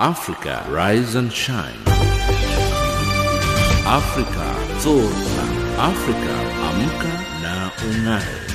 Africa Rise and Shine. Africa Zorka. Africa Amka na Ung'are.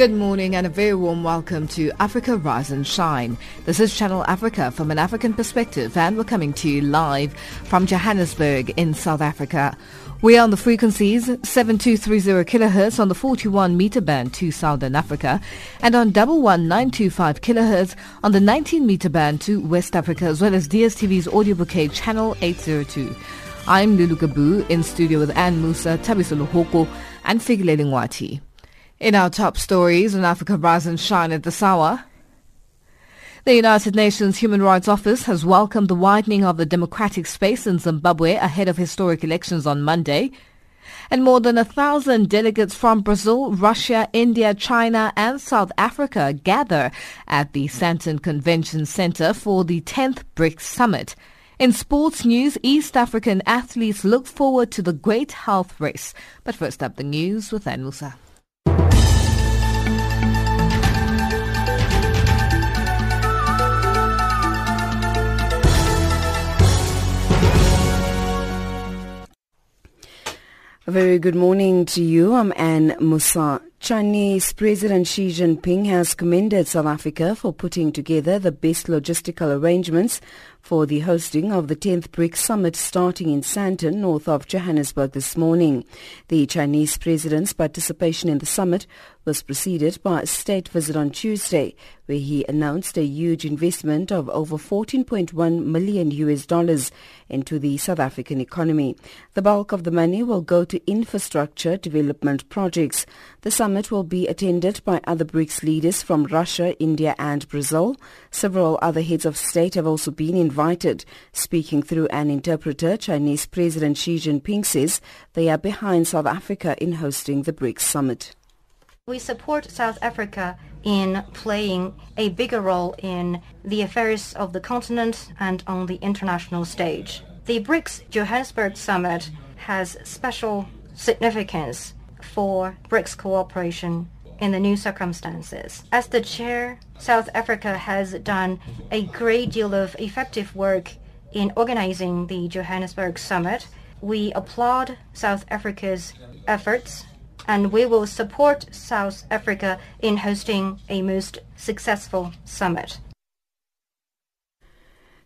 Good morning and a very warm welcome to Africa Rise and Shine. This is Channel Africa from an African perspective and we're coming to you live from Johannesburg in South Africa. We are on the frequencies 7230 kilohertz on the 41 meter band to Southern Africa and on 11925 kilohertz on the 19 meter band to West Africa as well as DSTV's audio bouquet channel 802. I'm Lulu Gabu in studio with Anne Musa, Tabiso Luhoko and Figile Lingwati. In our top stories on Africa Rise and Shine at this hour, the United Nations Human Rights Office has welcomed the widening of the democratic space in Zimbabwe ahead of historic elections on Monday. And more than a thousand delegates from Brazil, Russia, India, China and South Africa gather at the Sandton Convention Center for the 10th BRICS Summit. In sports news, East African athletes look forward to the Great Health Race. But first up, the news with Ann Musa. A very good morning to you. I'm Anne Musa. Chinese President Xi Jinping has commended South Africa for putting together the best logistical arrangements for the hosting of the 10th BRICS summit starting in Sandton, north of Johannesburg this morning. The Chinese president's participation in the summit was preceded by a state visit on Tuesday, where he announced a huge investment of over 14.1 million US dollars into the South African economy. The bulk of the money will go to infrastructure development projects. The summit will be attended by other BRICS leaders from Russia, India and Brazil. Several other heads of state have also been invited. Speaking through an interpreter, Chinese President Xi Jinping says they are behind South Africa in hosting the BRICS summit. We support South Africa in playing a bigger role in the affairs of the continent and on the international stage. The BRICS Johannesburg Summit has special significance for BRICS cooperation in the new circumstances. As the chair, South Africa has done a great deal of effective work in organizing the Johannesburg Summit. We applaud South Africa's efforts and we will support South Africa in hosting a most successful summit.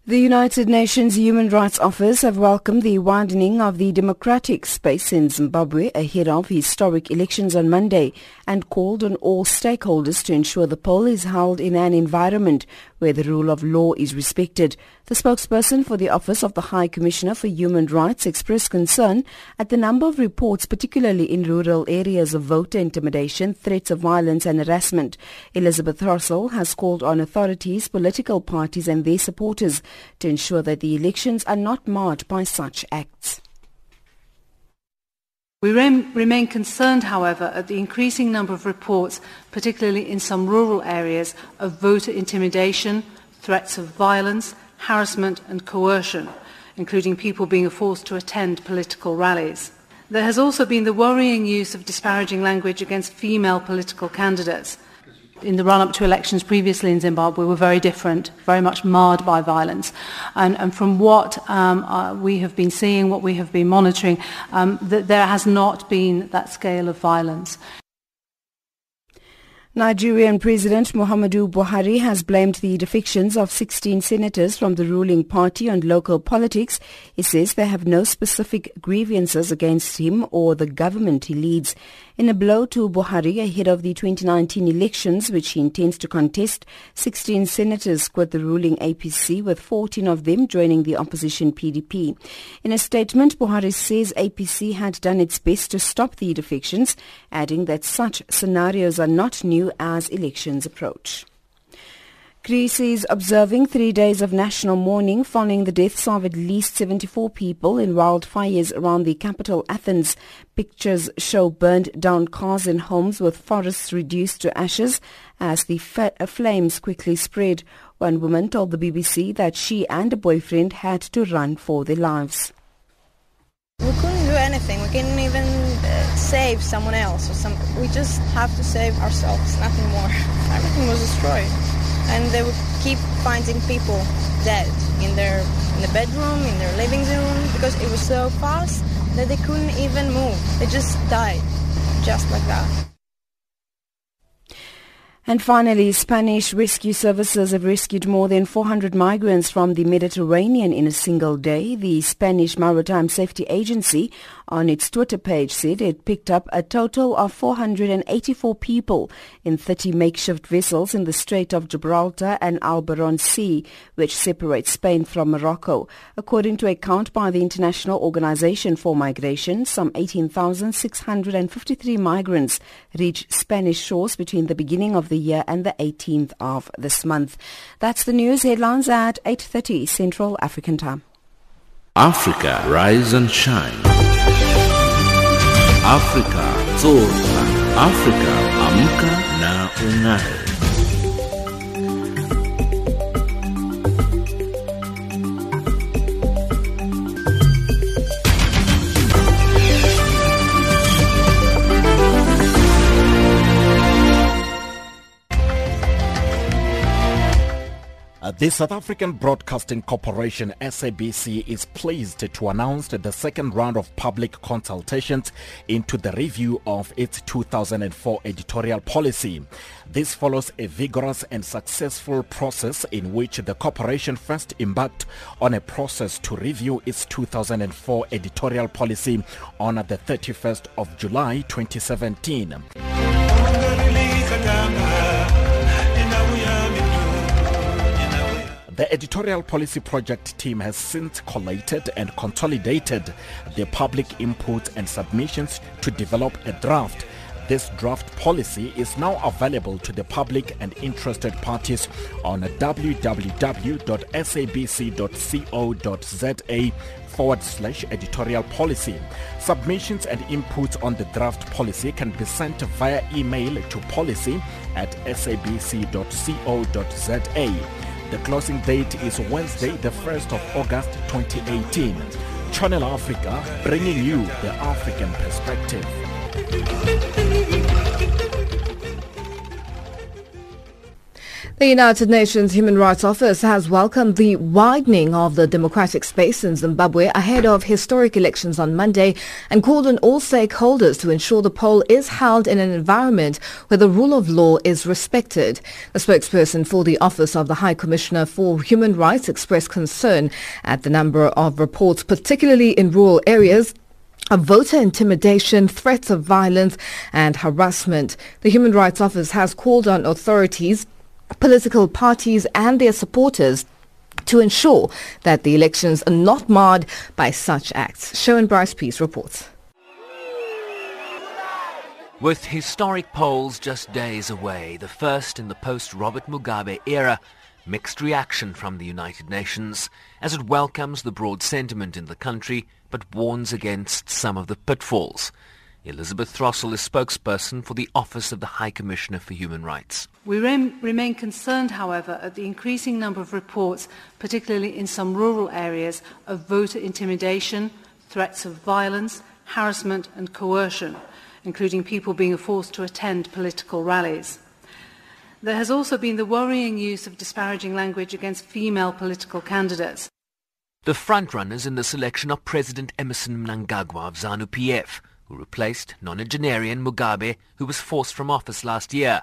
The United Nations Human Rights Office have welcomed the widening of the democratic space in Zimbabwe ahead of historic elections on Monday and called on all stakeholders to ensure the poll is held in an environment where the rule of law is respected. The spokesperson for the Office of the High Commissioner for Human Rights expressed concern at the number of reports, particularly in rural areas of voter intimidation, threats of violence and harassment. Elizabeth Throssell has called on authorities, political parties and their supporters to ensure that the elections are not marred by such acts. We remain concerned, however, at the increasing number of reports, particularly in some rural areas, of voter intimidation, threats of violence, harassment and coercion, including people being forced to attend political rallies. There has also been the worrying use of disparaging language against female political candidates. In the run-up to elections previously in Zimbabwe were very different, very much marred by violence. And, and from what um, uh, we have been seeing, what we have been monitoring, um, that there has not been that scale of violence. Nigerian President Muhammadu Buhari has blamed the defections of 16 senators from the ruling party on local politics. He says they have no specific grievances against him or the government he leads. In a blow to Buhari ahead of the 2019 elections, which he intends to contest, 16 senators quit the ruling APC, with 14 of them joining the opposition PDP. In a statement, Buhari says APC had done its best to stop the defections, adding that such scenarios are not new as elections approach. Greece is observing three days of national mourning following the deaths of at least 74 people in wildfires around the capital Athens. Pictures show burned down cars and homes with forests reduced to ashes as the fa- flames quickly spread. One woman told the BBC that she and a boyfriend had to run for their lives. We couldn't do anything. We couldn't even uh, save someone else or some. We just have to save ourselves, nothing more. Everything was destroyed and they would keep finding people dead in their in the bedroom, in their living room, because it was so fast that they couldn't even move. They just died, just like that. And finally, Spanish rescue services have rescued more than 400 migrants from the Mediterranean in a single day. The Spanish Maritime Safety Agency on its Twitter page said it picked up a total of 484 people in 30 makeshift vessels in the Strait of Gibraltar and Alboran Sea, which separates Spain from Morocco. According to a count by the International Organization for Migration, some 18,653 migrants reached Spanish shores between the beginning of the year and the 18th of this month. That's the news headlines at 8.30 Central African Time. Africa, rise and shine. Africa, zorka. Africa, amka na ungae. Uh, the South African Broadcasting Corporation SABC is pleased to announce the second round of public consultations into the review of its 2004 editorial policy. This follows a vigorous and successful process in which the corporation first embarked on a process to review its 2004 editorial policy on the 31st of July 2017. The editorial policy project team has since collated and consolidated the public input and submissions to develop a draft. This draft policy is now available to the public and interested parties on www.sabc.co.za forward slash editorial policy. Submissions and inputs on the draft policy can be sent via email to policy at sabc.co.za. The closing date is Wednesday, the 1st of August 2018. Channel Africa, bringing you the African perspective. The United Nations Human Rights Office has welcomed the widening of the democratic space in Zimbabwe ahead of historic elections on Monday and called on all stakeholders to ensure the poll is held in an environment where the rule of law is respected. The spokesperson for the Office of the High Commissioner for Human Rights expressed concern at the number of reports, particularly in rural areas, of voter intimidation, threats of violence and harassment. The Human Rights Office has called on authorities political parties and their supporters to ensure that the elections are not marred by such acts. Sherwin Bryce Pease reports. With historic polls just days away, the first in the post-Robert Mugabe era, mixed reaction from the United Nations as it welcomes the broad sentiment in the country but warns against some of the pitfalls. Elizabeth Throssell is spokesperson for the Office of the High Commissioner for Human Rights. We rem- remain concerned, however, at the increasing number of reports, particularly in some rural areas, of voter intimidation, threats of violence, harassment and coercion, including people being forced to attend political rallies. There has also been the worrying use of disparaging language against female political candidates. The frontrunners in the selection are President Emmerson Mnangagwa of ZANU-PF, who replaced nonagenarian Mugabe, who was forced from office last year,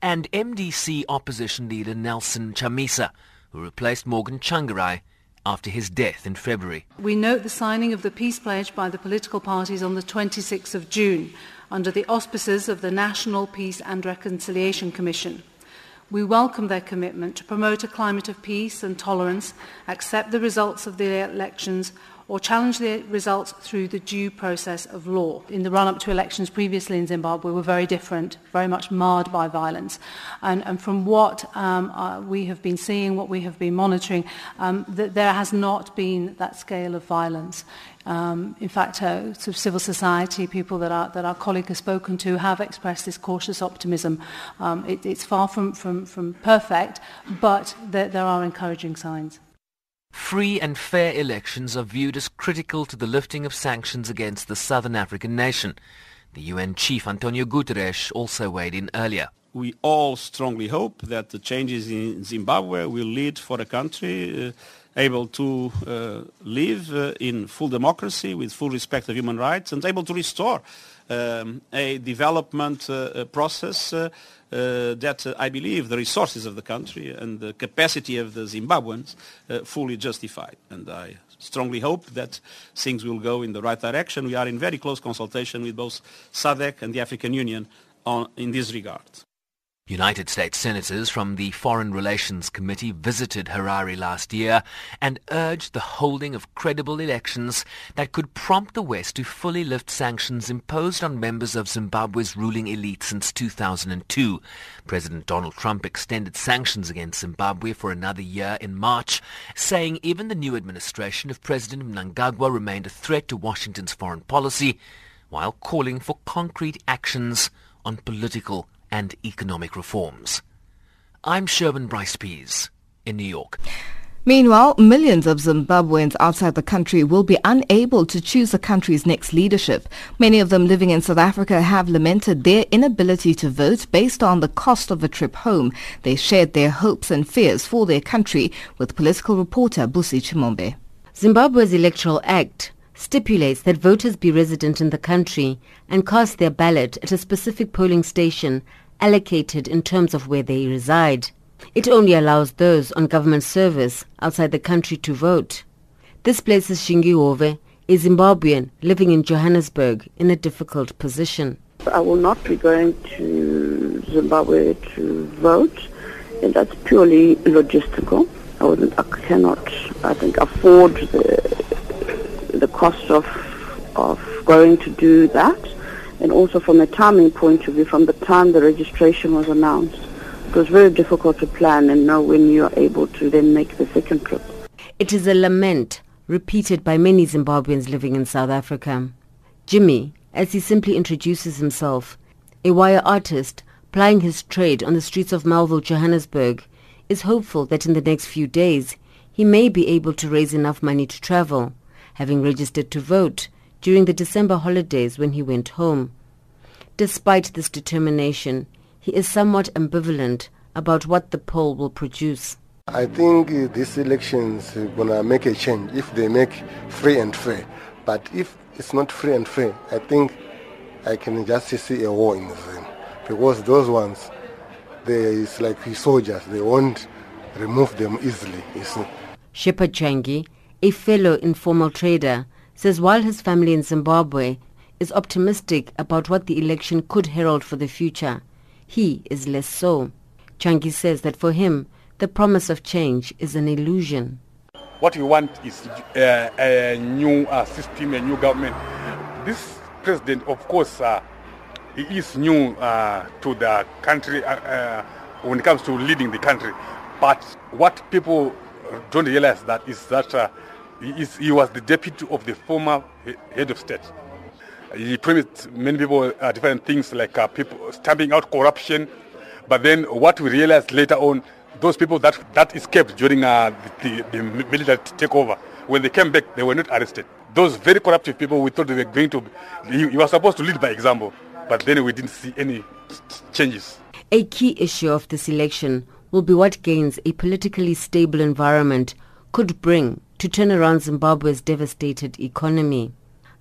and MDC opposition leader Nelson Chamisa, who replaced Morgan Tsvangirai after his death in February. We note the signing of the peace pledge by the political parties on the 26th of June under the auspices of the National Peace and Reconciliation Commission. We welcome their commitment to promote a climate of peace and tolerance, accept the results of the elections, or challenge the results through the due process of law. In the run-up to elections previously in Zimbabwe we were very different, very much marred by violence. And, and from what um, uh, we have been seeing, what we have been monitoring, um, there has not been that scale of violence. Um, in fact, uh, sort of civil society, people that our, that our colleague has spoken to have expressed this cautious optimism. Um, it, it's far from, from, from perfect, but there, there are encouraging signs. Free and fair elections are viewed as critical to the lifting of sanctions against the southern African nation. The UN chief Antonio Guterres also weighed in earlier. We all strongly hope that the changes in Zimbabwe will lead for a country uh, able to uh, live uh, in full democracy with full respect of human rights and able to restore um, a development uh, process uh, uh, that uh, I believe the resources of the country and the capacity of the Zimbabweans fully justify. And I strongly hope that things will go in the right direction. We are in very close consultation with both SADC and the African Union on, in this regard. United States senators from the Foreign Relations Committee visited Harare last year and urged the holding of credible elections that could prompt the West to fully lift sanctions imposed on members of Zimbabwe's ruling elite since 2002. President Donald Trump extended sanctions against Zimbabwe for another year in March, saying even the new administration of President Mnangagwa remained a threat to Washington's foreign policy, while calling for concrete actions on political and economic reforms. I'm Sherwin Bryce Pease in New York. Meanwhile, millions of Zimbabweans outside the country will be unable to choose the country's next leadership. Many of them living in South Africa have lamented their inability to vote based on the cost of a trip home. They shared their hopes and fears for their country with political reporter Busi Chimombe. Zimbabwe's Electoral Act stipulates that voters be resident in the country and cast their ballot at a specific polling station allocated in terms of where they reside. It only allows those on government service outside the country to vote. This places Shingi Hove, a Zimbabwean living in Johannesburg, in a difficult position. I will not be going to Zimbabwe to vote, and that's purely logistical. I, wouldn't, I cannot, I think, afford the the cost of of going to do that and also from a timing point of view, from the time the registration was announced, it was very difficult to plan and know when you are able to then make the second trip. It is a lament repeated by many Zimbabweans living in South Africa. Jimmy, as he simply introduces himself, a wire artist plying his trade on the streets of Melville, Johannesburg, is hopeful that in the next few days he may be able to raise enough money to travel, having registered to vote during the December holidays when he went home. Despite this determination, he is somewhat ambivalent about what the poll will produce. I think uh, these elections are going to make a change if they make free and fair. But if it's not free and fair, I think I can just see a war in them. Because those ones, they, it's like soldiers, they won't remove them easily. You see. Shepard Changi, a fellow informal trader, says while his family in Zimbabwe is optimistic about what the election could herald for the future, he is less so. Changi says that for him, the promise of change is an illusion. What we want is uh, a new uh, system, a new government. This president, of course, uh, he is new uh, to the country uh, uh, when it comes to leading the country. But what people don't realize that is that he, is, he was the deputy of the former head of state. He promised many people uh, different things like uh, people stamping out corruption. But then what we realized later on, those people that, that escaped during uh, the, the, military takeover, when they came back, they were not arrested. Those very corruptive people, we thought they were going to, he, he was supposed to lead by example. But then we didn't see any changes. A key issue of this election will be what gains a politically stable environment could bring to turn around Zimbabwe's devastated economy.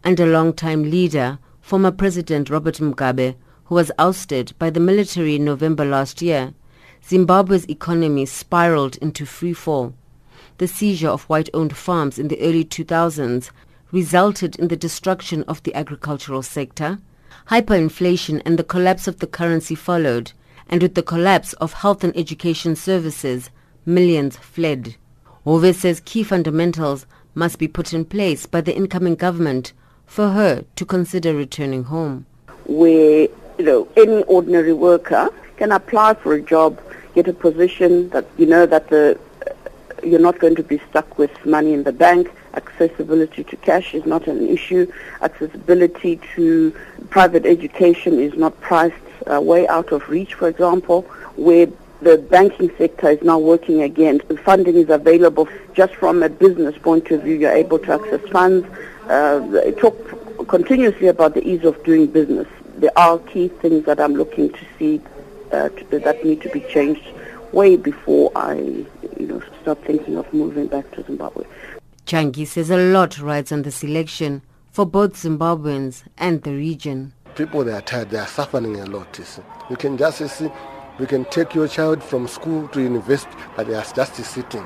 And a long-time leader, former President Robert Mugabe, who was ousted by the military in November last year, Zimbabwe's economy spiraled into free fall. The seizure of white-owned farms in the early 2000s resulted in the destruction of the agricultural sector. Hyperinflation and the collapse of the currency followed, and with the collapse of health and education services, millions fled. Hove says key fundamentals must be put in place by the incoming government for her to consider returning home. Where, you know, any ordinary worker can apply for a job, get a position that you know that the you're not going to be stuck with money in the bank. Accessibility to cash is not an issue. Accessibility to private education is not priced uh, way out of reach, for example, where the banking sector is now working again. The funding is available just from a business point of view. You're able to access funds. Uh, talk continuously about the ease of doing business. There are key things that I'm looking to see uh, to, that need to be changed way before I, you know, start thinking of moving back to Zimbabwe. Changi says a lot rides on this election for both Zimbabweans and the region. People they are tired, they are suffering a lot. You, see. you can just see, you can take your child from school to university, but they are just sitting.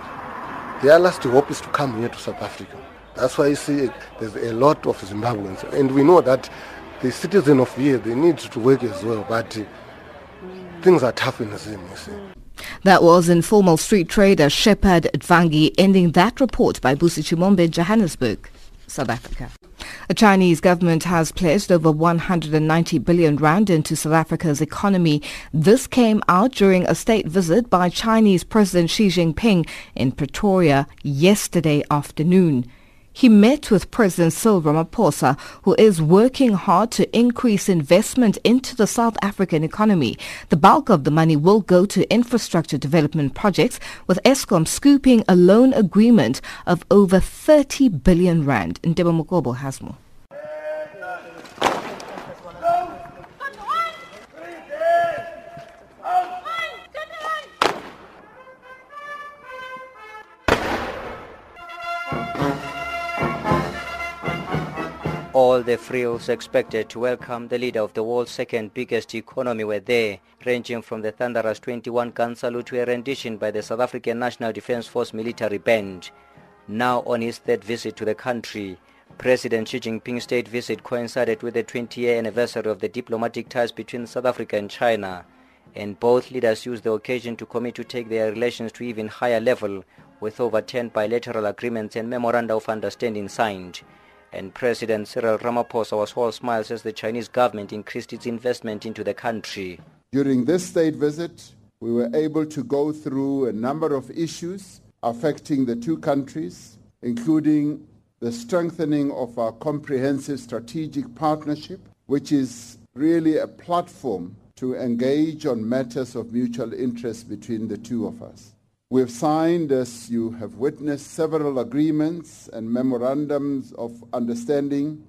Their last hope is to come here to South Africa. That's why you see there's a lot of Zimbabweans, and we know that the citizens of here they need to work as well, but uh, things are tough in Zim, you see. That was informal street trader Shepard Dvangi ending that report by Busi Chimombe Johannesburg, South Africa. The Chinese government has pledged over 190 billion rand into South Africa's economy. This came out during a state visit by Chinese President Xi Jinping in Pretoria yesterday afternoon. He met with President Cyril Ramaphosa, who is working hard to increase investment into the South African economy. The bulk of the money will go to infrastructure development projects, with Eskom scooping a loan agreement of over 30 billion rand. Ndeba Mukobo has more. All the frills expected to welcome the leader of the world's second biggest economy were there, ranging from the thunderous 21-gun salute to a rendition by the South African National Defence Force military band. Now on his third visit to the country, President Xi Jinping's state visit coincided with the 20-year anniversary of the diplomatic ties between South Africa and China, and both leaders used the occasion to commit to take their relations to even higher level with over 10 bilateral agreements and memoranda of understanding signed and President Cyril Ramaphosa was all smiles as the Chinese government increased its investment into the country. During this state visit, we were able to go through a number of issues affecting the two countries, including the strengthening of our comprehensive strategic partnership, which is really a platform to engage on matters of mutual interest between the two of us. We've signed, as you have witnessed, several agreements and memorandums of understanding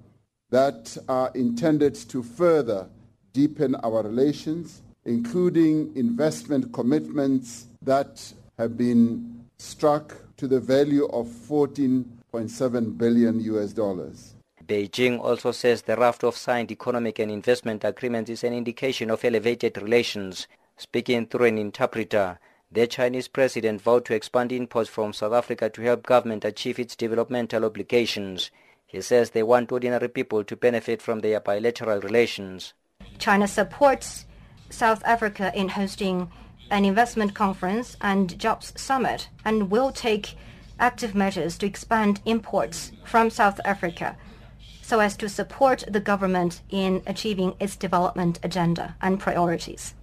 that are intended to further deepen our relations, including investment commitments that have been struck to the value of 14.7 billion US dollars. Beijing also says the raft of signed economic and investment agreements is an indication of elevated relations. Speaking through an interpreter, the Chinese president vowed to expand imports from South Africa to help government achieve its developmental obligations. He says they want ordinary people to benefit from their bilateral relations. China supports South Africa in hosting an investment conference and jobs summit and will take active measures to expand imports from South Africa so as to support the government in achieving its development agenda and priorities.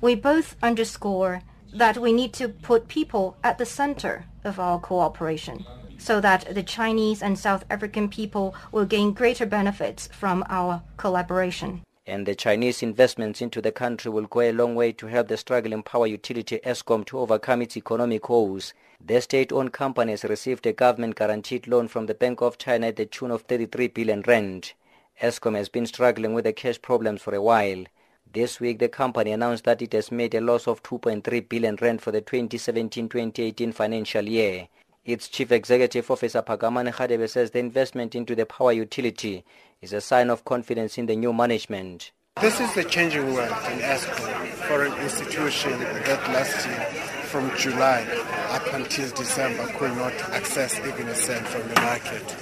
We both underscore that we need to put people at the center of our cooperation so that the Chinese and South African people will gain greater benefits from our collaboration. And the Chinese investments into the country will go a long way to help the struggling power utility Eskom to overcome its economic woes. The state-owned company has received a government-guaranteed loan from the Bank of China at the tune of 33 billion rand. Eskom has been struggling with the cash problems for a while. This week, the company announced that it has made a loss of 2.3 billion rand for the 2017-2018 financial year. Its chief executive officer Phakamani Hadebe says the investment into the power utility is a sign of confidence in the new management. This is the changing world in Eskom for an institution that last year from July up until December could not access even a cent from the market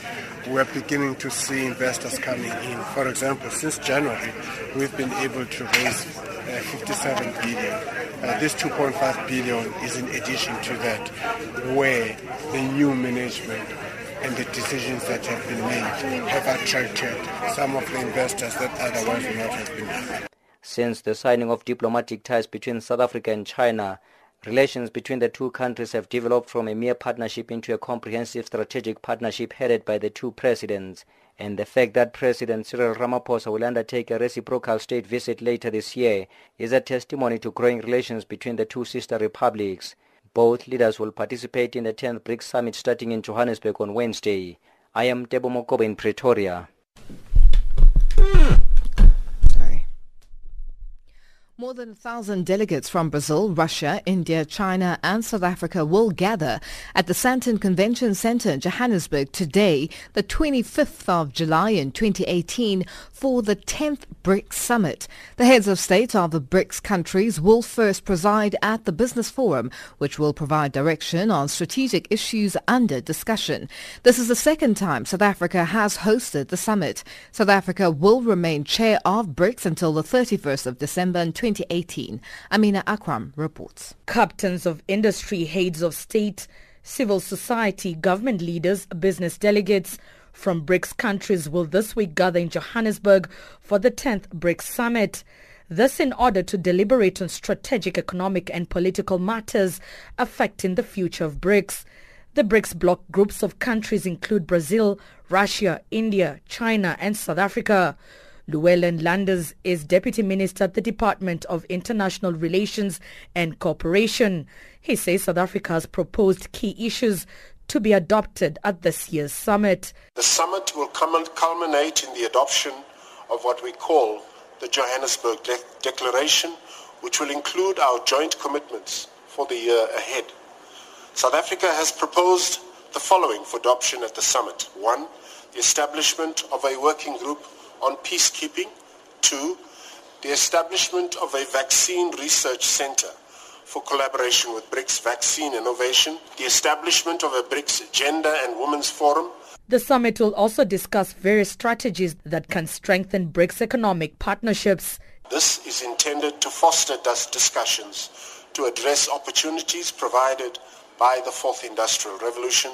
we're beginning to see investors coming in. For example, since January, we've been able to raise uh, 57 billion. Uh, this 2.5 billion is in addition to that, where the new management and the decisions that have been made have attracted some of the investors that otherwise would not have been. Since the signing of diplomatic ties between South Africa and China, relations between the two countries have developed from a mere partnership into a comprehensive strategic partnership headed by the two presidents. And the fact that President Cyril Ramaphosa will undertake a reciprocal state visit later this year is a testimony to growing relations between the two sister republics. Both leaders will participate in the 10th BRICS summit starting in Johannesburg on Wednesday. I am Debo Mokobe in Pretoria. More than a thousand delegates from Brazil, Russia, India, China and South Africa will gather at the Sandton Convention Centre in Johannesburg today, the 25th of July in 2018, for the 10th BRICS Summit. The heads of state of the BRICS countries will first preside at the Business Forum, which will provide direction on strategic issues under discussion. This is the second time South Africa has hosted the summit. South Africa will remain chair of BRICS until the 31st of December 2018. Amina Akram reports. Captains of industry, heads of state, civil society, government leaders, business delegates from BRICS countries will this week gather in Johannesburg for the 10th BRICS summit. This in order to deliberate on strategic economic and political matters affecting the future of BRICS. The BRICS bloc groups of countries include Brazil, Russia, India, China and South Africa. Luwellyn Landers is Deputy Minister at the Department of International Relations and Cooperation. He says South Africa has proposed key issues to be adopted at this year's summit. The summit will culminate in the adoption of what we call the Johannesburg De- Declaration, which will include our joint commitments for the year ahead. South Africa has proposed the following for adoption at the summit. One, the establishment of a working group on peacekeeping. Two, the establishment of a vaccine research center for collaboration with BRICS vaccine innovation, the establishment of a BRICS gender and women's forum. The summit will also discuss various strategies that can strengthen BRICS economic partnerships. This is intended to foster discussions to address opportunities provided by the fourth industrial revolution.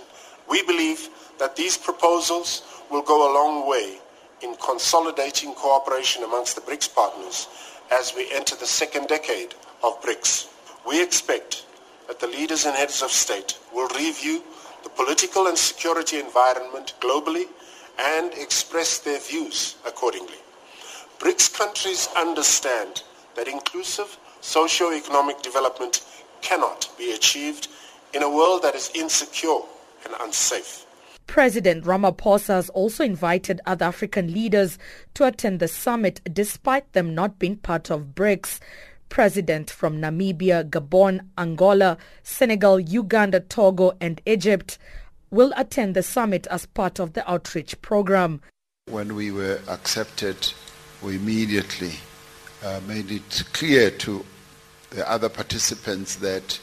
We believe that these proposals will go a long way in consolidating cooperation amongst the BRICS partners as we enter the second decade of BRICS. We expect that the leaders and heads of state will review the political and security environment globally and express their views accordingly. BRICS countries understand that inclusive socio-economic development cannot be achieved in a world that is insecure and unsafe. President Ramaphosa has also invited other African leaders to attend the summit despite them not being part of BRICS. President from Namibia, Gabon, Angola, Senegal, Uganda, Togo and Egypt will attend the summit as part of the outreach program. When we were accepted, we immediately uh, made it clear to the other participants that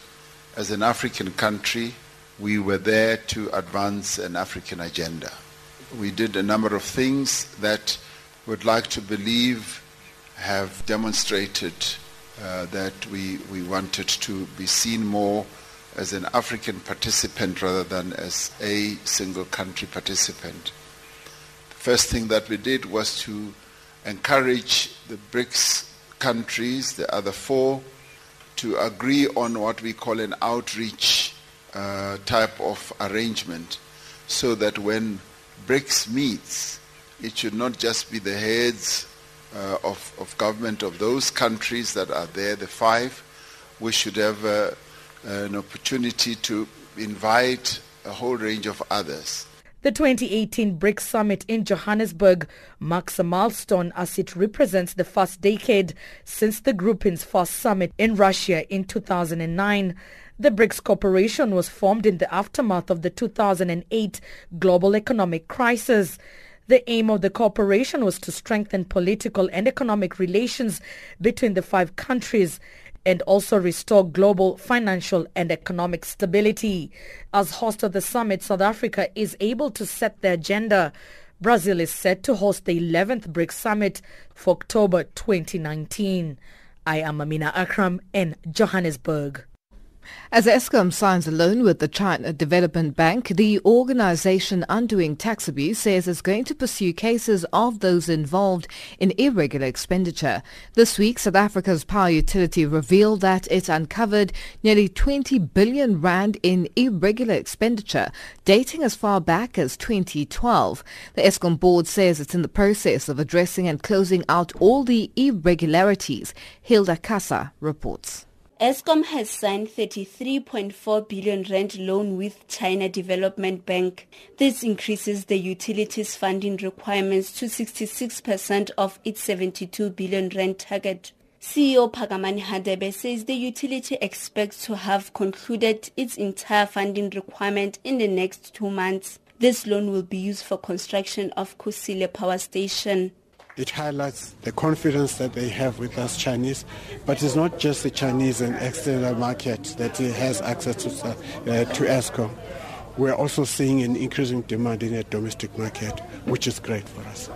as an African country, we were there to advance an African agenda. We did a number of things that would like to believe have demonstrated uh, that we, we wanted to be seen more as an African participant rather than as a single country participant. The first thing that we did was to encourage the BRICS countries, the other four, to agree on what we call an outreach uh, type of arrangement so that when BRICS meets, it should not just be the heads uh, of, of government of those countries that are there, the five. We should have uh, an opportunity to invite a whole range of others. The 2018 BRICS Summit in Johannesburg marks a milestone as it represents the first decade since the grouping's first summit in Russia in 2009. The BRICS Corporation was formed in the aftermath of the 2008 global economic crisis. The aim of the corporation was to strengthen political and economic relations between the five countries and also restore global financial and economic stability. As host of the summit, South Africa is able to set the agenda. Brazil is set to host the 11th BRICS summit for October 2019. I am Amina Akram in Johannesburg. As Eskom signs a loan with the China Development Bank, the organization Undoing Tax Abuse says it's going to pursue cases of those involved in irregular expenditure. This week, South Africa's power utility revealed that it uncovered nearly 20 billion rand in irregular expenditure, dating as far back as 2012. The Eskom board says it's in the process of addressing and closing out all the irregularities. Hilda Casa reports. Eskom has signed 33.4 billion rand loan with China Development Bank. This increases the utilities funding requirements to 66% of its 72 billion rand target. CEO Phakamani Hadebe says the utility expects to have concluded its entire funding requirement in the next two months. This loan will be used for construction of Kusile Power Station. It highlights the confidence that they have with us Chinese, but it's not just the Chinese and external market that has access to, uh, to Eskom. We're also seeing an increasing demand in the domestic market, which is great for us.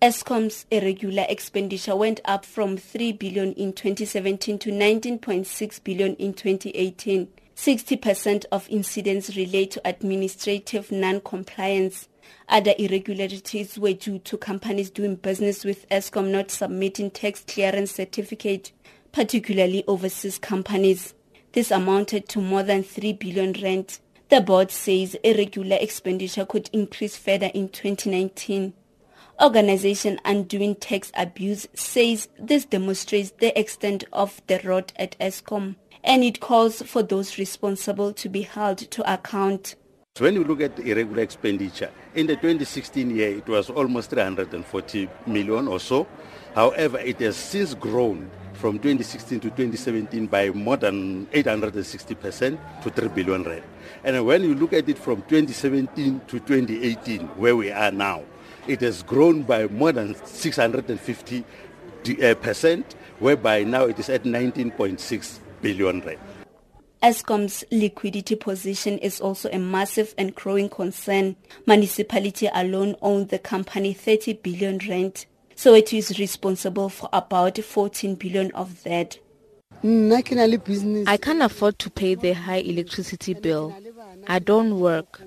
Eskom's irregular expenditure went up from 3 billion in 2017 to 19.6 billion in 2018. 60% of incidents relate to administrative non-compliance. Other irregularities were due to companies doing business with Eskom not submitting tax clearance certificate, particularly overseas companies. This amounted to more than 3 billion rand. The board says irregular expenditure could increase further in 2019. Organization Undoing Tax Abuse says this demonstrates the extent of the rot at Eskom and it calls for those responsible to be held to account. When you look at irregular expenditure, in the 2016 year it was almost 340 million or so. However, it has since grown from 2016 to 2017 by more than 860% to 3 billion rand. And when you look at it from 2017 to 2018, where we are now, it has grown by more than 650 uh, percent, whereby now it is at 19.6 billion rand. Eskom's liquidity position is also a massive and growing concern. Municipality alone owns the company 30 billion rand, so it is responsible for about 14 billion of that. I can't afford to pay the high electricity bill. I don't work.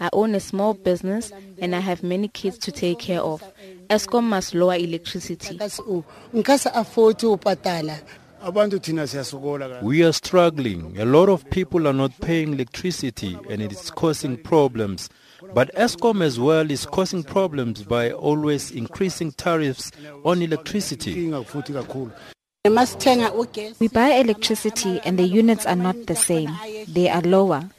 I own a small business and I have many kids to take care of. Eskom must lower electricity. We are struggling. A lot of people are not paying electricity and it is causing problems. But Eskom as well is causing problems by always increasing tariffs on electricity. We buy electricity and the units are not the same. They are lower.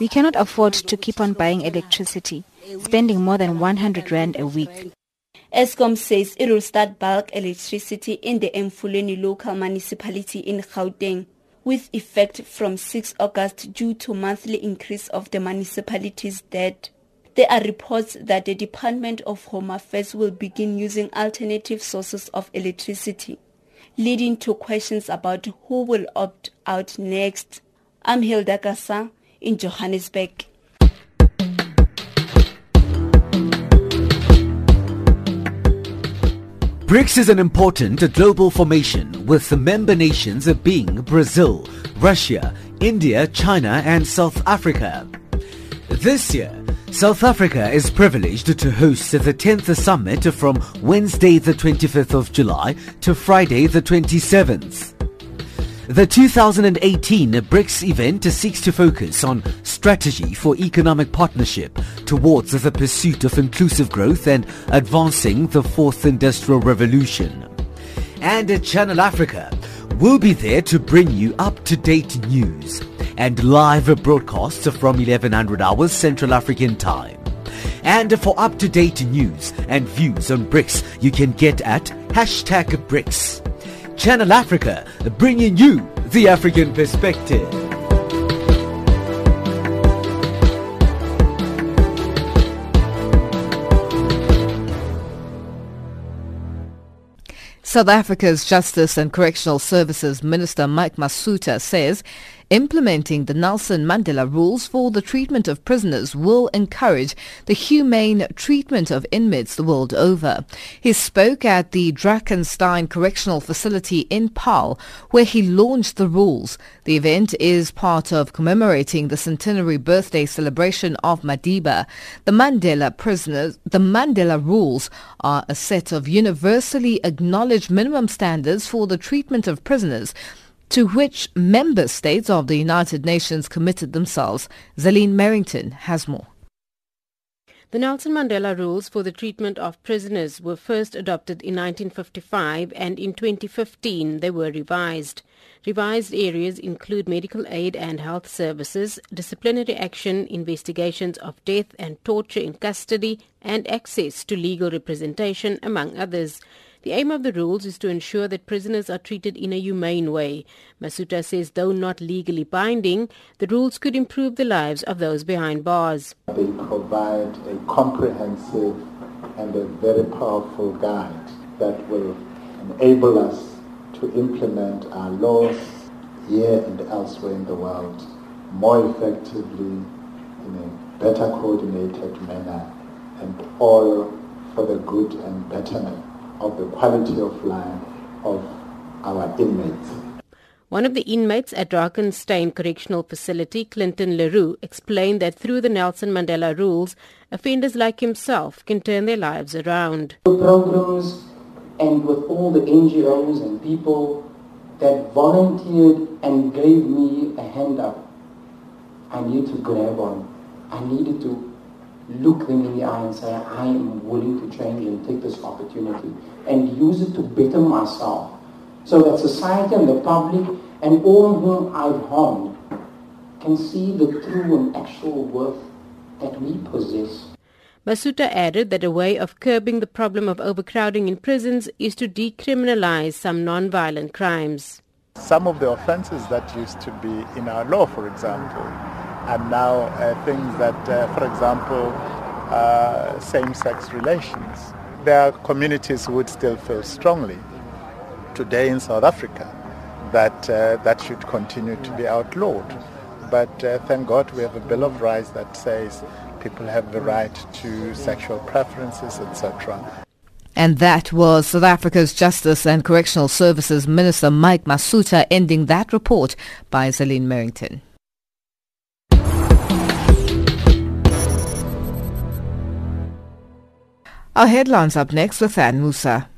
We cannot afford to keep on buying electricity, spending more than 100 rand a week. Eskom says it will start bulk electricity in the Emfuleni local municipality in Gauteng with effect from 6 August due to monthly increase of the municipality's debt. There are reports that the Department of Home Affairs will begin using alternative sources of electricity, leading to questions about who will opt out next. I'm Hilda Kasa in Johannesburg. BRICS is an important global formation with the member nations being Brazil, Russia, India, China and South Africa. This year, South Africa is privileged to host the 10th summit from Wednesday the 25th of July to Friday the 27th. The 2018 BRICS event seeks to focus on strategy for economic partnership towards the pursuit of inclusive growth and advancing the fourth industrial revolution. And Channel Africa will be there to bring you up-to-date news and live broadcasts from 1100 hours Central African time. And for up-to-date news and views on BRICS, you can get at hashtag BRICS. Channel Africa, bringing you the African perspective. South Africa's Justice and Correctional Services Minister Mike Masutha says implementing the Nelson Mandela rules for the treatment of prisoners will encourage the humane treatment of inmates the world over. He spoke at the Drakenstein Correctional Facility in Paarl, where he launched the rules. The event is part of commemorating the centenary birthday celebration of Madiba. The Mandela prisoners, the Mandela rules are a set of universally acknowledged minimum standards for the treatment of prisoners to which member states of the United Nations committed themselves. Zaline Merrington has more. The Nelson Mandela rules for the treatment of prisoners were first adopted in 1955 and in 2015 they were revised. Revised areas include medical aid and health services, disciplinary action, investigations of death and torture in custody, and access to legal representation, among others. The aim of the rules is to ensure that prisoners are treated in a humane way. Masutha says though not legally binding, the rules could improve the lives of those behind bars. They provide a comprehensive and a very powerful guide that will enable us to implement our laws here and elsewhere in the world more effectively in a better coordinated manner and all for the good and betterment of the quality of life of our inmates. One of the inmates at Drakenstein Correctional Facility, Clinton Leroux, explained that through the Nelson Mandela rules, offenders like himself can turn their lives around. Programs and with all the NGOs and people that volunteered and gave me a hand up, I needed to grab on. I needed to look them in the eye and say, I am willing to change and take this opportunity and use it to better myself so that society and the public and all whom I've harmed can see the true and actual worth that we possess. Masutha added that a way of curbing the problem of overcrowding in prisons is to decriminalize some non-violent crimes. Some of the offenses that used to be in our law, for example, and now uh, things that, uh, for example, uh, same-sex relations. There are communities would still feel strongly today in South Africa that uh, that should continue to be outlawed. But uh, thank God we have a Bill of Rights that says people have the right to sexual preferences, etc. And that was South Africa's Justice and Correctional Services Minister Mike Masutha ending that report by Zaline Merrington. Our headlines up next with Ann Musa.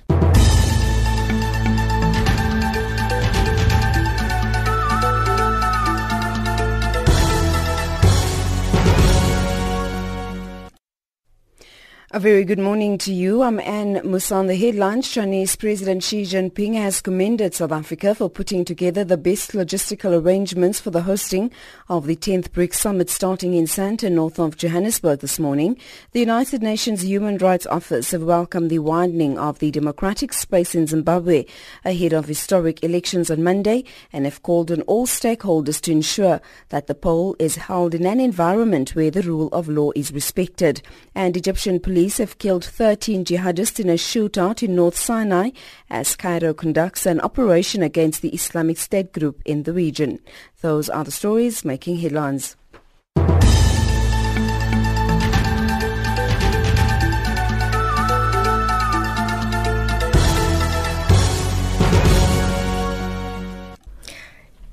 A very good morning to you. I'm Anne Musan. The headlines, Chinese President Xi Jinping has commended South Africa for putting together the best logistical arrangements for the hosting of the 10th BRICS Summit starting in Sandton, north of Johannesburg this morning. The United Nations Human Rights Office have welcomed the widening of the democratic space in Zimbabwe ahead of historic elections on Monday and have called on all stakeholders to ensure that the poll is held in an environment where the rule of law is respected. And Egyptian police police have killed 13 jihadists in a shootout in North Sinai as Cairo conducts an operation against the Islamic State group in the region. Those are the stories making headlines.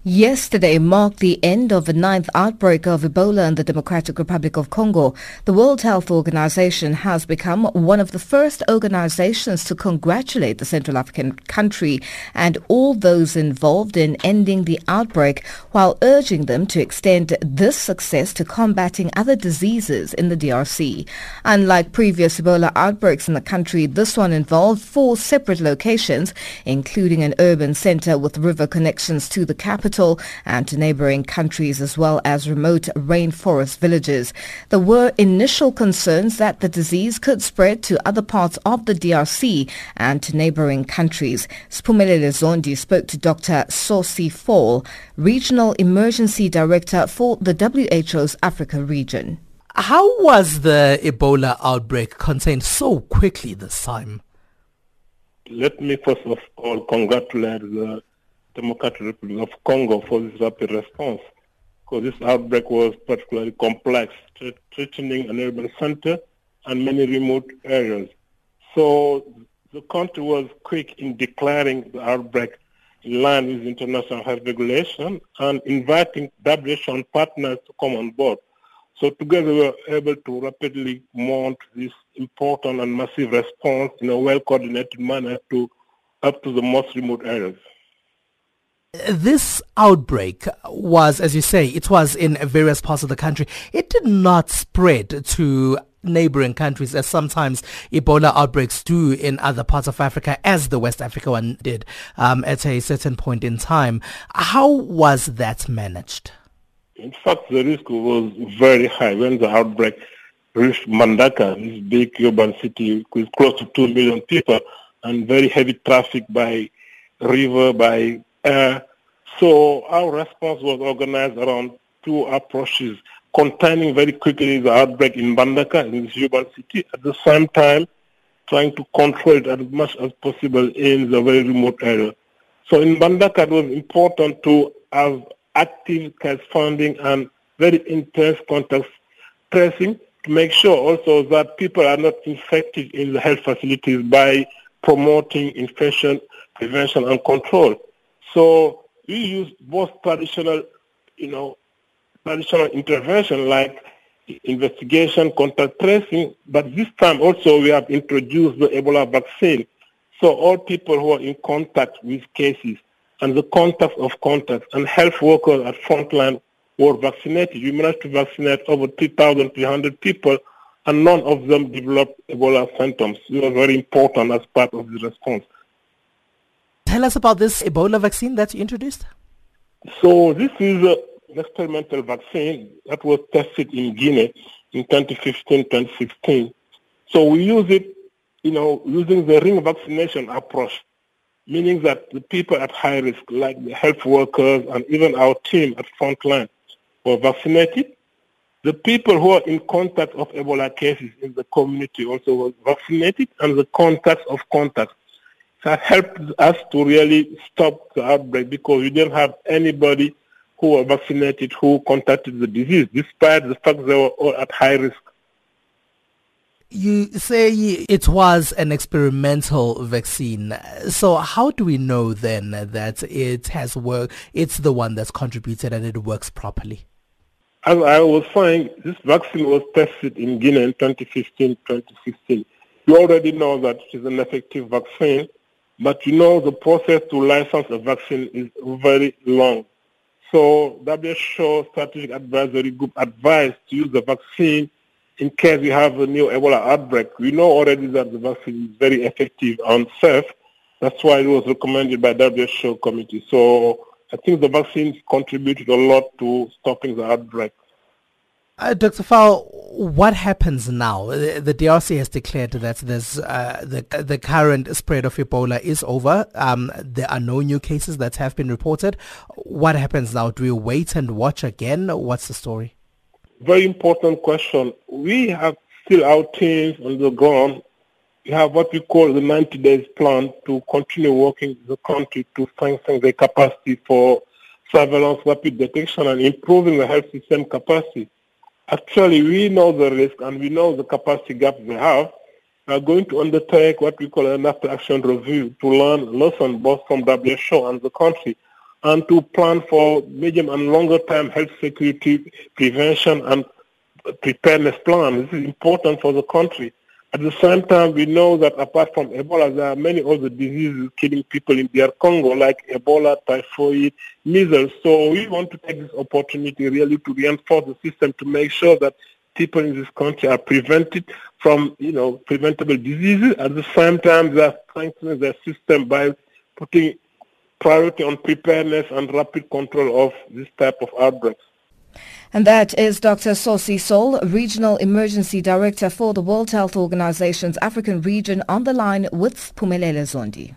Yesterday marked the end of the ninth outbreak of Ebola in the Democratic Republic of Congo. The World Health Organization has become one of the first organizations to congratulate the Central African country and all those involved in ending the outbreak while urging them to extend this success to combating other diseases in the DRC. Unlike previous Ebola outbreaks in the country, this one involved four separate locations, including an urban center with river connections to the capital capital and to neighboring countries as well as remote rainforest villages. There were initial concerns that the disease could spread to other parts of the DRC and to neighboring countries. Spumelele Zondi spoke to Dr. Socé Fall, Regional Emergency Director for the WHO's Africa region. How was the Ebola outbreak contained so quickly this time? Let me first of all congratulate the Democratic Republic of Congo for this rapid response because this outbreak was particularly complex, threatening an urban center and many remote areas. So the country was quick in declaring the outbreak in line with international health regulation and inviting WHO partners to come on board. So together we were able to rapidly mount this important and massive response in a well-coordinated manner to up to the most remote areas. This outbreak was, as you say, it was in various parts of the country. It did not spread to neighboring countries as sometimes Ebola outbreaks do in other parts of Africa as the West Africa one did um, at a certain point in time. How was that managed? In fact, the risk was very high when the outbreak reached Mbandaka, this big urban city with close to 2 million people and very heavy traffic by river, by air. So our response was organized around two approaches containing very quickly the outbreak in Mbandaka, in urban city, at the same time trying to control it as much as possible in the very remote area. So in Mbandaka, it was important to have active case finding and very intense contact tracing to make sure also that people are not infected in the health facilities by promoting infection prevention and control. So we use both traditional, you know, traditional intervention like investigation, contact tracing, but this time also we have introduced the Ebola vaccine. So all people who are in contact with cases and the contact of contacts and health workers at frontline were vaccinated. We managed to vaccinate over 3,300 people and none of them developed Ebola symptoms. It was very important as part of the response. Tell us about this Ebola vaccine that you introduced. So this is a experimental vaccine that was tested in Guinea in 2015-2016. So we use it, you know, using the ring vaccination approach, meaning that the people at high risk, like the health workers and even our team at frontline, were vaccinated. The people who are in contact of Ebola cases in the community also were vaccinated, and the contacts of contacts that helped us to really stop the outbreak because we didn't have anybody who were vaccinated who contacted the disease, despite the fact they were all at high risk. You say it was an experimental vaccine. So how do we know then that it has worked, it's the one that's contributed and it works properly? As I was saying, this vaccine was tested in Guinea in 2015-2016. You already know that it is an effective vaccine, but you know the process to license a vaccine is very long. So WHO Strategic Advisory Group advised to use the vaccine in case we have a new Ebola outbreak. We know already that the vaccine is very effective and safe. That's why it was recommended by WHO committee. So I think the vaccine contributed a lot to stopping the outbreak. Uh, Dr. Fall, what happens now? The, the, DRC has declared that there's, uh, the, the current spread of Ebola is over. Um, there are no new cases that have been reported. What happens now? Do we wait and watch again? What's the story? Very important question. We have still our teams on the ground. We have what we call the 90 days plan to continue working with the country to strengthen the capacity for surveillance, rapid detection, and improving the health system capacity. Actually, we know the risk and we know the capacity gaps we have. We are going to undertake what we call an after-action review to learn lessons both from WHO and the country and to plan for medium and longer term health security prevention and preparedness plan. This is important for the country. At the same time, we know that apart from Ebola, there are many other diseases killing people in DR Congo, like Ebola, typhoid, measles. So we want to take this opportunity really to reinforce the system to make sure that people in this country are prevented from, you know, preventable diseases. At the same time, they are strengthening their system by putting priority on preparedness and rapid control of this type of outbreaks. And that is Dr. Socé Sol, Regional Emergency Director for the World Health Organization's African region on the line with Pumelele Zondi.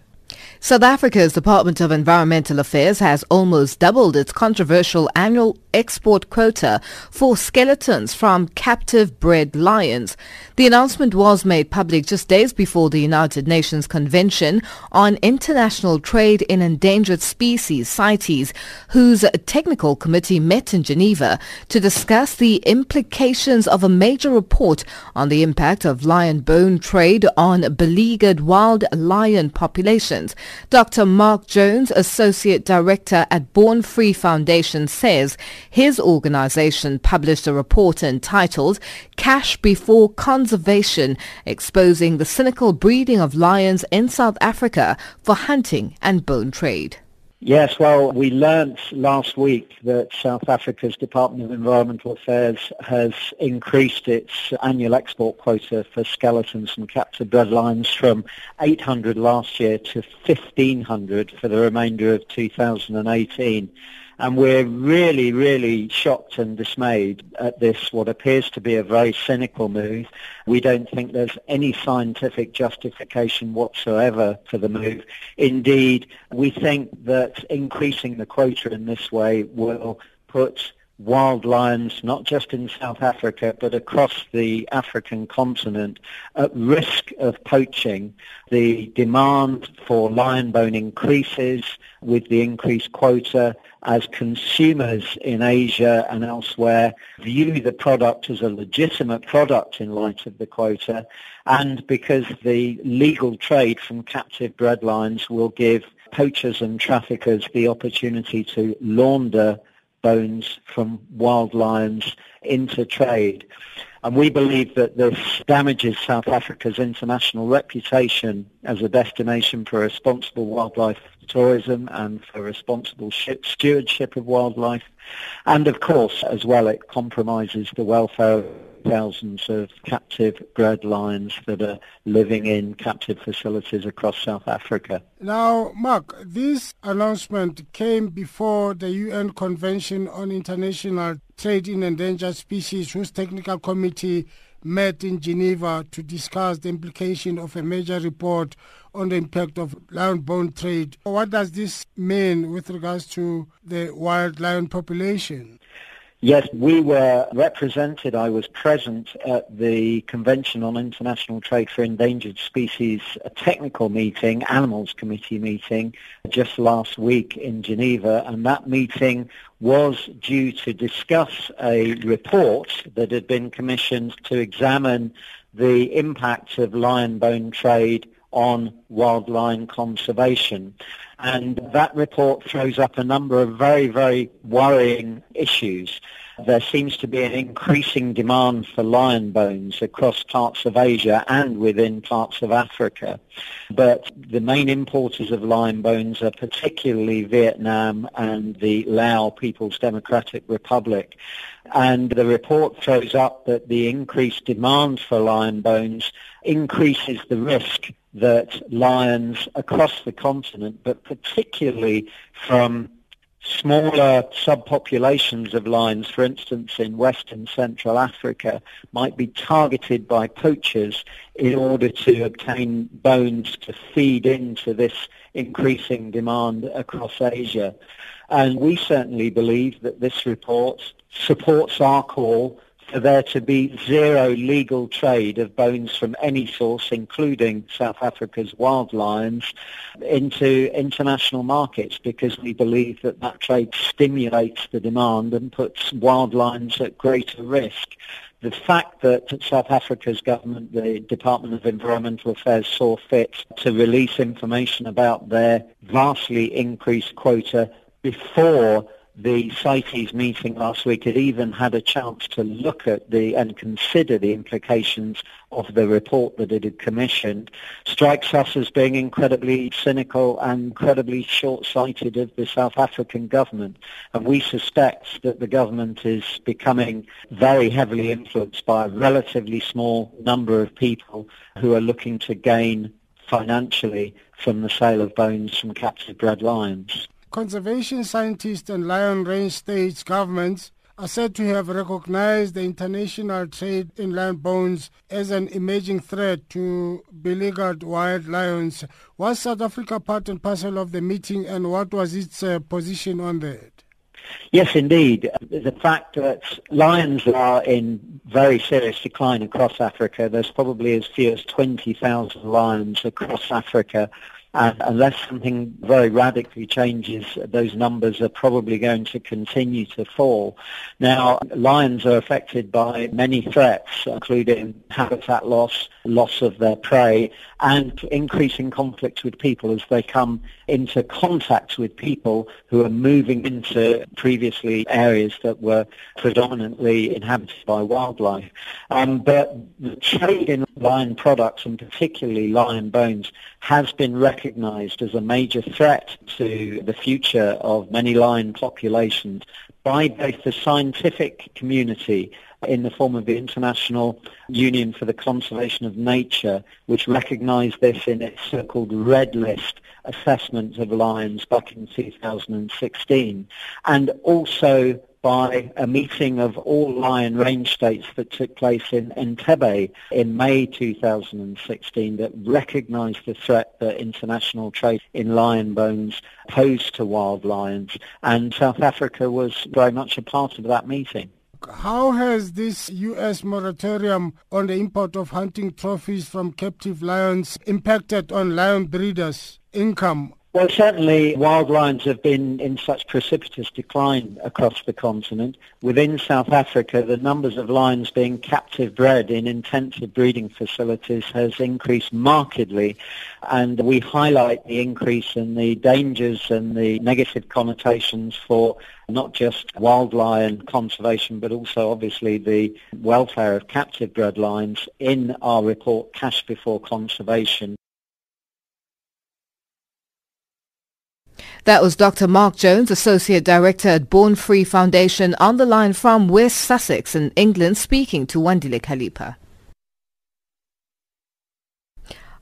South Africa's Department of Environmental Affairs has almost doubled its controversial annual export quota for skeletons from captive bred lions. The announcement was made public just days before the United Nations Convention on International Trade in Endangered Species, CITES, whose technical committee met in Geneva to discuss the implications of a major report on the impact of lion bone trade on beleaguered wild lion populations. Dr. Mark Jones, Associate Director at Born Free Foundation, says his organization published a report entitled Cash Before Conservation, exposing the cynical breeding of lions in South Africa for hunting and bone trade. Yes, well, we learnt last week that South Africa's Department of Environmental Affairs has increased its annual export quota for skeletons and captured bred lions from 800 last year to 1,500 for the remainder of 2018. And we're really, really shocked and dismayed at this, what appears to be a very cynical move. We don't think there's any scientific justification whatsoever for the move. Indeed, we think that increasing the quota in this way will put wild lions, not just in South Africa, but across the African continent, at risk of poaching. The demand for lion bone increases with the increased quota as consumers in Asia and elsewhere view the product as a legitimate product in light of the quota and because the legal trade from captive bred lions will give poachers and traffickers the opportunity to launder bones from wild lions into trade. And we believe that this damages South Africa's international reputation as a destination for responsible wildlife tourism and for responsible stewardship of wildlife. And of course, as well, it compromises the welfare thousands of captive bred lions that are living in captive facilities across South Africa. Now, Mark, this announcement came before the UN Convention on International Trade in Endangered Species, whose technical committee met in Geneva to discuss the implication of a major report on the impact of lion bone trade. What does this mean with regards to the wild lion population? Yes, we were represented. I was present at the Convention on International Trade for Endangered Species a technical meeting, Animals Committee meeting, just last week in Geneva, and that meeting was due to discuss a report that had been commissioned to examine the impact of lion bone trade on wildlife conservation. And that report throws up a number of very, very worrying issues. There seems to be an increasing demand for lion bones across parts of Asia and within parts of Africa. But the main importers of lion bones are particularly Vietnam and the Lao People's Democratic Republic. And the report throws up that the increased demand for lion bones increases the risk that lions across the continent, but particularly from smaller subpopulations of lions, for instance in western Central Africa, might be targeted by poachers in order to obtain bones to feed into this increasing demand across Asia. And we certainly believe that this report supports our call there to be zero legal trade of bones from any source, including South Africa's wild lions, into international markets because we believe that that trade stimulates the demand and puts wild lions at greater risk. The fact that South Africa's government, the Department of Environmental Affairs, saw fit to release information about their vastly increased quota before the CITES meeting last week had even had a chance to look at the and consider the implications of the report that it had commissioned strikes us as being incredibly cynical and incredibly short-sighted of the South African government. And we suspect that the government is becoming very heavily influenced by a relatively small number of people who are looking to gain financially from the sale of bones from captive bred lions. Conservation scientists and lion range states governments are said to have recognized the international trade in lion bones as an emerging threat to beleaguered wild lions. Was South Africa part and parcel of the meeting and what was its uh, position on that? Yes, indeed. The fact that lions are in very serious decline across Africa, there's probably as few as 20,000 lions across Africa and unless something very radically changes, those numbers are probably going to continue to fall. Now, lions are affected by many threats, including habitat loss, loss of their prey, and increasing conflicts with people as they come into contact with people who are moving into previously areas that were predominantly inhabited by wildlife. Um, but the trade in lion products, and particularly lion bones, has been recognized as a major threat to the future of many lion populations by both the scientific community in the form of the International Union for the Conservation of Nature, which recognized this in its so-called Red List assessment of lions back in 2016, and also by a meeting of all lion range states that took place in Entebbe in May 2016 that recognized the threat that international trade in lion bones posed to wild lions. And South Africa was very much a part of that meeting. How has this U.S. moratorium on the import of hunting trophies from captive lions impacted on lion breeders' income well, certainly wild lions have been in such precipitous decline across the continent. Within South Africa, the numbers of lions being captive bred in intensive breeding facilities has increased markedly, and we highlight the increase in the dangers and the negative connotations for not just wild lion conservation, but also obviously the welfare of captive bred lions in our report, Cash Before Conservation. That was Dr. Mark Jones, Associate Director at Born Free Foundation, on the line from West Sussex in England, speaking to Wandile Kalipa.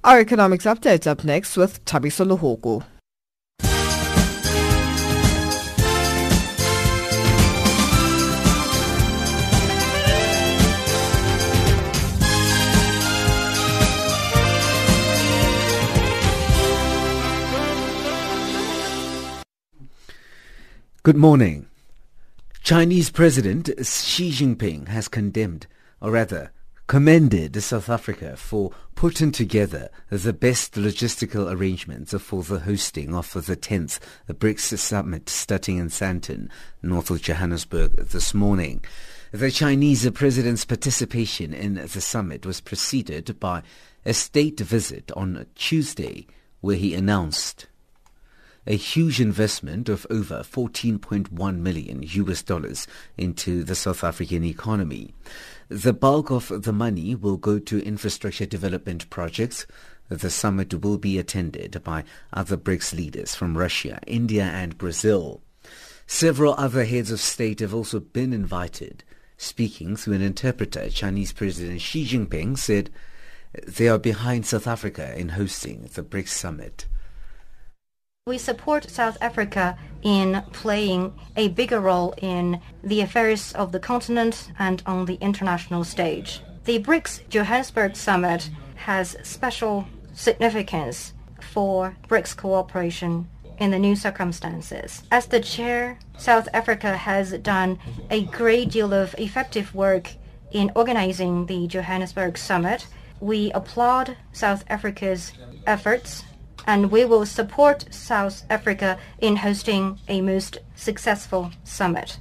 Our economics update up next with Tabiso Luhogo. Good morning. Chinese President Xi Jinping has condemned, or rather, commended South Africa for putting together the best logistical arrangements for the hosting of the 10th BRICS summit starting in Sandton, north of Johannesburg this morning. The Chinese president's participation in the summit was preceded by a state visit on Tuesday where he announced a huge investment of over 14.1 million US dollars into the South African economy. The bulk of the money will go to infrastructure development projects. The summit will be attended by other BRICS leaders from Russia, India and Brazil. Several other heads of state have also been invited. Speaking through an interpreter, Chinese President Xi Jinping said they are behind South Africa in hosting the BRICS summit. We support South Africa in playing a bigger role in the affairs of the continent and on the international stage. The BRICS Johannesburg Summit has special significance for BRICS cooperation in the new circumstances. As the chair, South Africa has done a great deal of effective work in organizing the Johannesburg Summit. We applaud South Africa's efforts and we will support South Africa in hosting a most successful summit.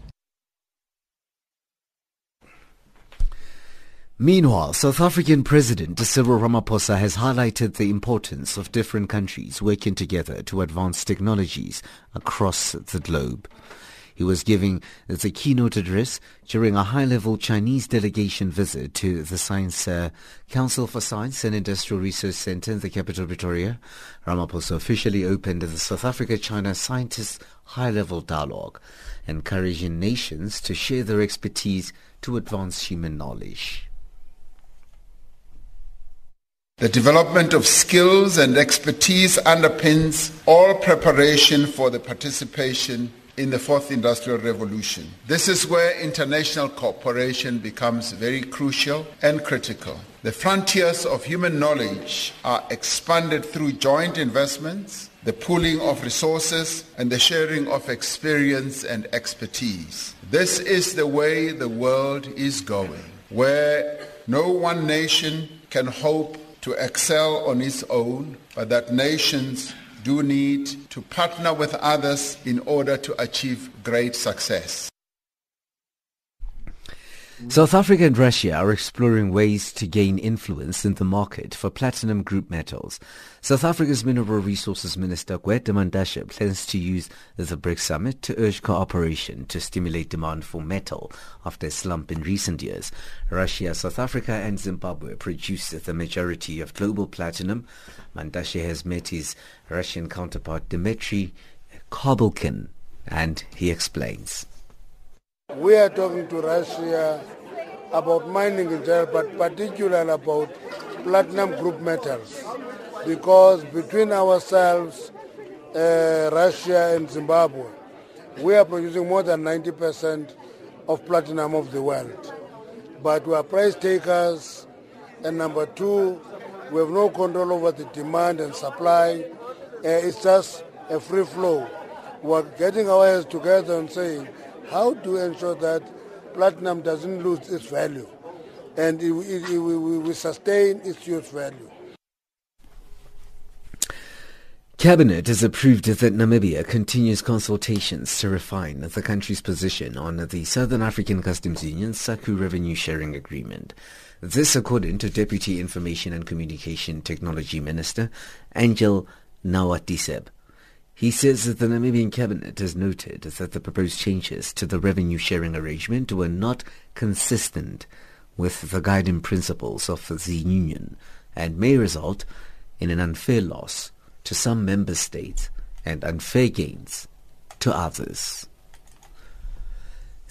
Meanwhile, South African President Cyril Ramaphosa has highlighted the importance of different countries working together to advance technologies across the globe. He was giving the keynote address during a high-level Chinese delegation visit to the Science uh, Council for Science and Industrial Research Center in the capital Pretoria. Ramaphosa officially opened the South Africa-China Scientists High-Level Dialogue, encouraging nations to share their expertise to advance human knowledge. The development of skills and expertise underpins all preparation for the participation in the fourth industrial revolution. This is where international cooperation becomes very crucial and critical. The frontiers of human knowledge are expanded through joint investments, the pooling of resources, and the sharing of experience and expertise. This is the way the world is going, where no one nation can hope to excel on its own, but that nations do need to partner with others in order to achieve great success. South Africa and Russia are exploring ways to gain influence in the market for platinum group metals. South Africa's Mineral Resources Minister Gwede Mantashe plans to use the BRICS summit to urge cooperation to stimulate demand for metal after a slump in recent years. Russia, South Africa and Zimbabwe produce the majority of global platinum. Mantashe has met his Russian counterpart Dmitry Kobylkin and he explains. We are talking to Russia about mining in general, but particularly about platinum group metals. Because between ourselves, uh, Russia and Zimbabwe, we are producing more than 90% of platinum of the world. But we are price takers, and number two, we have no control over the demand and supply. Uh, it's just a free flow. We're getting our heads together and saying, how to ensure that platinum doesn't lose its value and it, it, it, we, we sustain its use value. Cabinet has approved that Namibia continues consultations to refine the country's position on the Southern African Customs Union SACU revenue sharing agreement. This according to Deputy Information and Communication Technology Minister Angel Nawatiseb. He says that the Namibian cabinet has noted that the proposed changes to the revenue sharing arrangement were not consistent with the guiding principles of the union and may result in an unfair loss to some member states and unfair gains to others.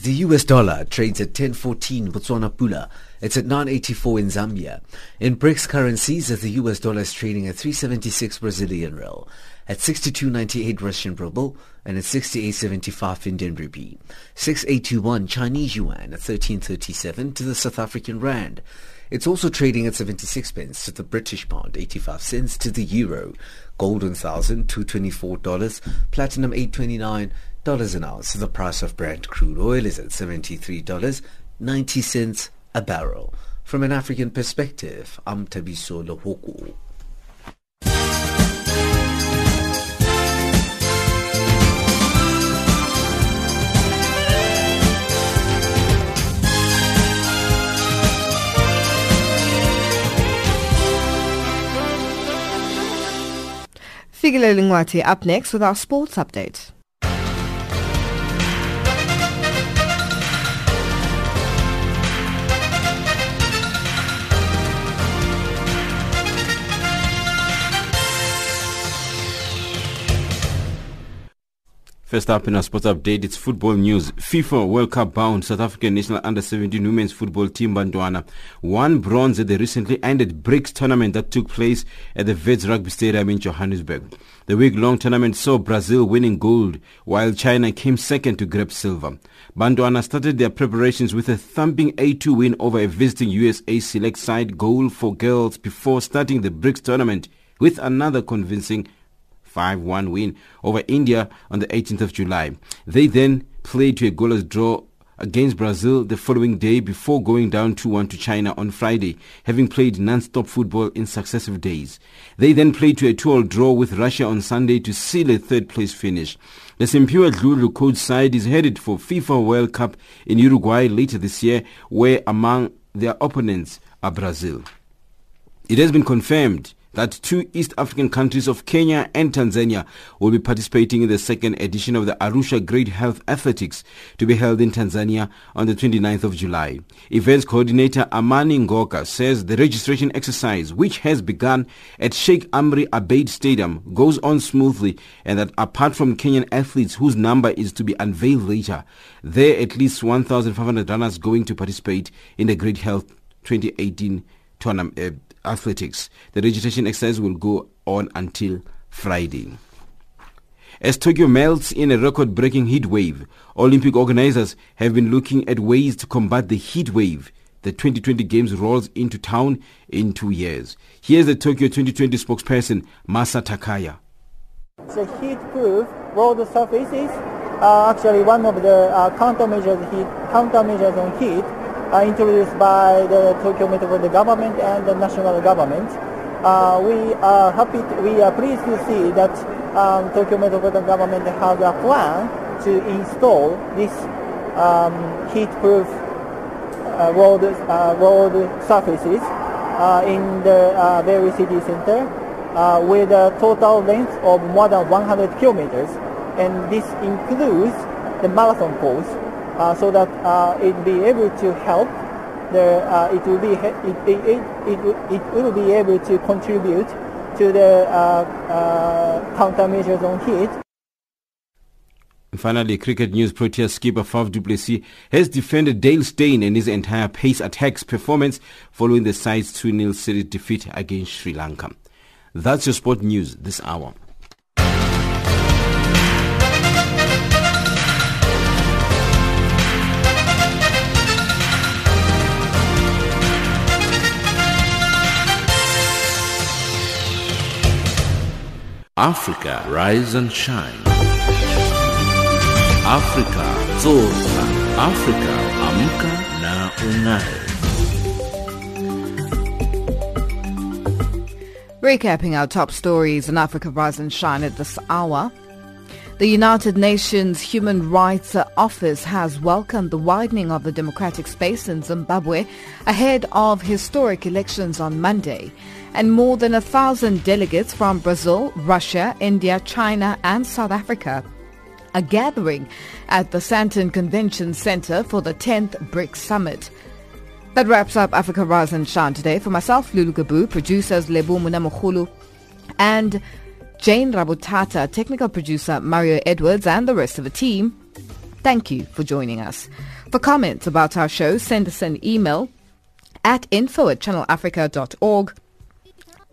The US dollar trades at 1014 Botswana Pula. It's at 984 in Zambia. In BRICS currencies, the US dollar is trading at 376 Brazilian real at 62.98 Russian ruble and at 68.75 Indian rupee. 6821 Chinese yuan at 1337 to the South African rand. It's also trading at 76 pence to the British pound, 85 cents to the euro. Gold $1,224, platinum 829 dollars an ounce. The price of Brent crude oil is at $73.90 a barrel. From an African perspective, I'm Tabiso Lohoko. Figile Lingwati up next with our sports update. First up in our sports update, it's football news. FIFA World Cup bound South African national under-17 women's football team Bantwana won bronze at the recently ended BRICS tournament that took place at the Wits Rugby Stadium in Johannesburg. The week-long tournament saw Brazil winning gold, while China came second to grab silver. Bantwana started their preparations with a thumping 8-2 win over a visiting USA select side goal for girls before starting the BRICS tournament with another convincing 5-1 win over India on the 18th of July. They then played to a goalless draw against Brazil the following day before going down 2-1 to China on Friday, having played non-stop football in successive days. They then played to a 2-all draw with Russia on Sunday to seal a third-place finish. The Simphiwe Dludlu coach side is headed for FIFA World Cup in Uruguay later this year, where among their opponents are Brazil. It has been confirmed that two East African countries of Kenya and Tanzania will be participating in the second edition of the Arusha Great Health Athletics to be held in Tanzania on the 29th of July. Events coordinator Amani Ngoka says the registration exercise, which has begun at Sheikh Amri Abeid Stadium, goes on smoothly and that apart from Kenyan athletes whose number is to be unveiled later, there are at least 1,500 runners going to participate in the Great Health 2018 tournament. Uh, athletics. The registration exercise will go on until Friday. As Tokyo melts in a record-breaking heat wave, Olympic organizers have been looking at ways to combat the heat wave. The 2020 Games rolls into town in two years. Here's the Tokyo 2020 spokesperson, Masa Takaya. The heat-proof road surfaces are actually one of the uh, countermeasures, heat, countermeasures on heat uh, introduced by the Tokyo Metropolitan Government and the national government. Uh, we are happy, to, we are pleased to see that um, Tokyo Metropolitan Government has a plan to install this um, heat-proof uh, road, uh, road surfaces uh, in the uh, City Center uh, with a total length of more than 100 kilometers. And this includes the marathon course so that it will be able to help the, it, will be, it, it, it, it, will be able to contribute to the uh, uh, countermeasures on heat. Finally, cricket news Proteas skipper Faf du Plessis has defended Dale Steyn and his entire pace attacks performance following the side's 2-0 series defeat against Sri Lanka. That's your sport news this hour. Africa, rise and shine. Africa, zorka. Africa, amka na ungae. Recapping our top stories in Africa Rise and Shine at this hour. The United Nations Human Rights Office has welcomed the widening of the democratic space in Zimbabwe ahead of historic elections on Monday and more than a thousand delegates from Brazil, Russia, India, China and South Africa are gathering at the Sandton Convention Center for the 10th BRICS Summit. That wraps up Africa Rise and Shine today. For myself, Lulu Gabu, producers Lebu Munamukhulu and Jane Rabutata, technical producer Mario Edwards and the rest of the team, thank you for joining us. For comments about our show, send us an email at info at channelafrica.org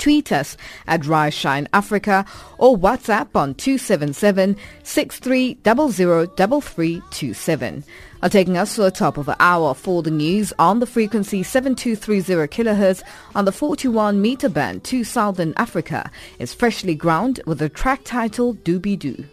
tweet us at Rise Shine Africa or WhatsApp on 277 6300 Are taking us to the top of the hour for the news on the frequency 7230 kHz on the 41 meter band to Southern Africa is Freshlyground with the track title Doo Be Doo.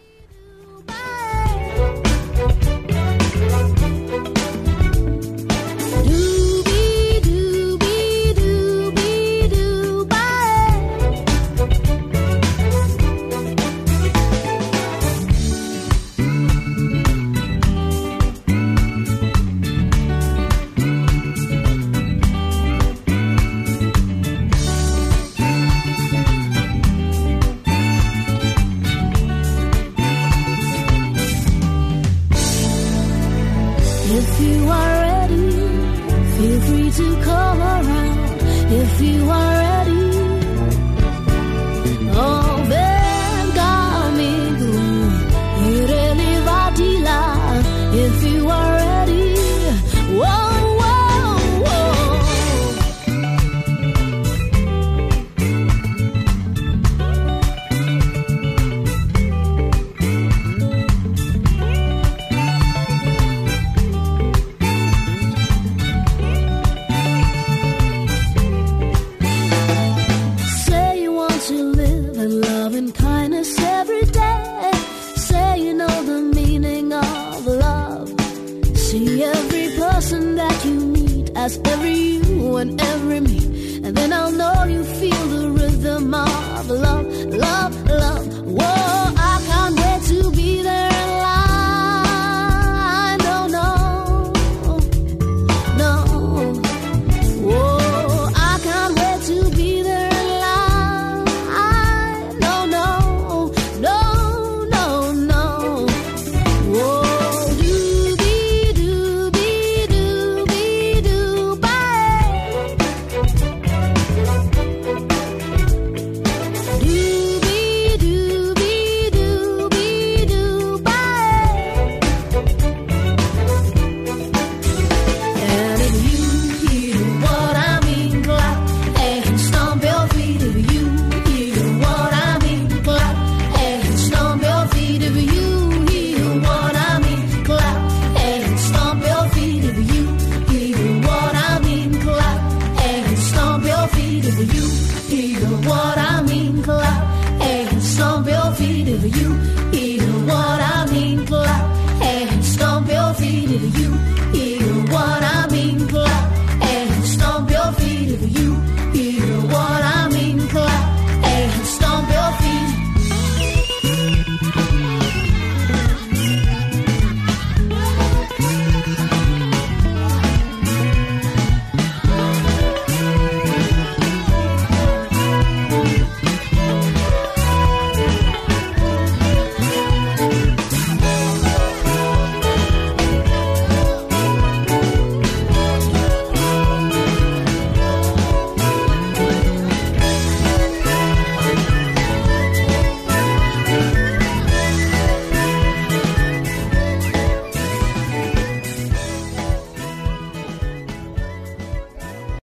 And every me. And then I'll know you feel the rhythm of love, love, love.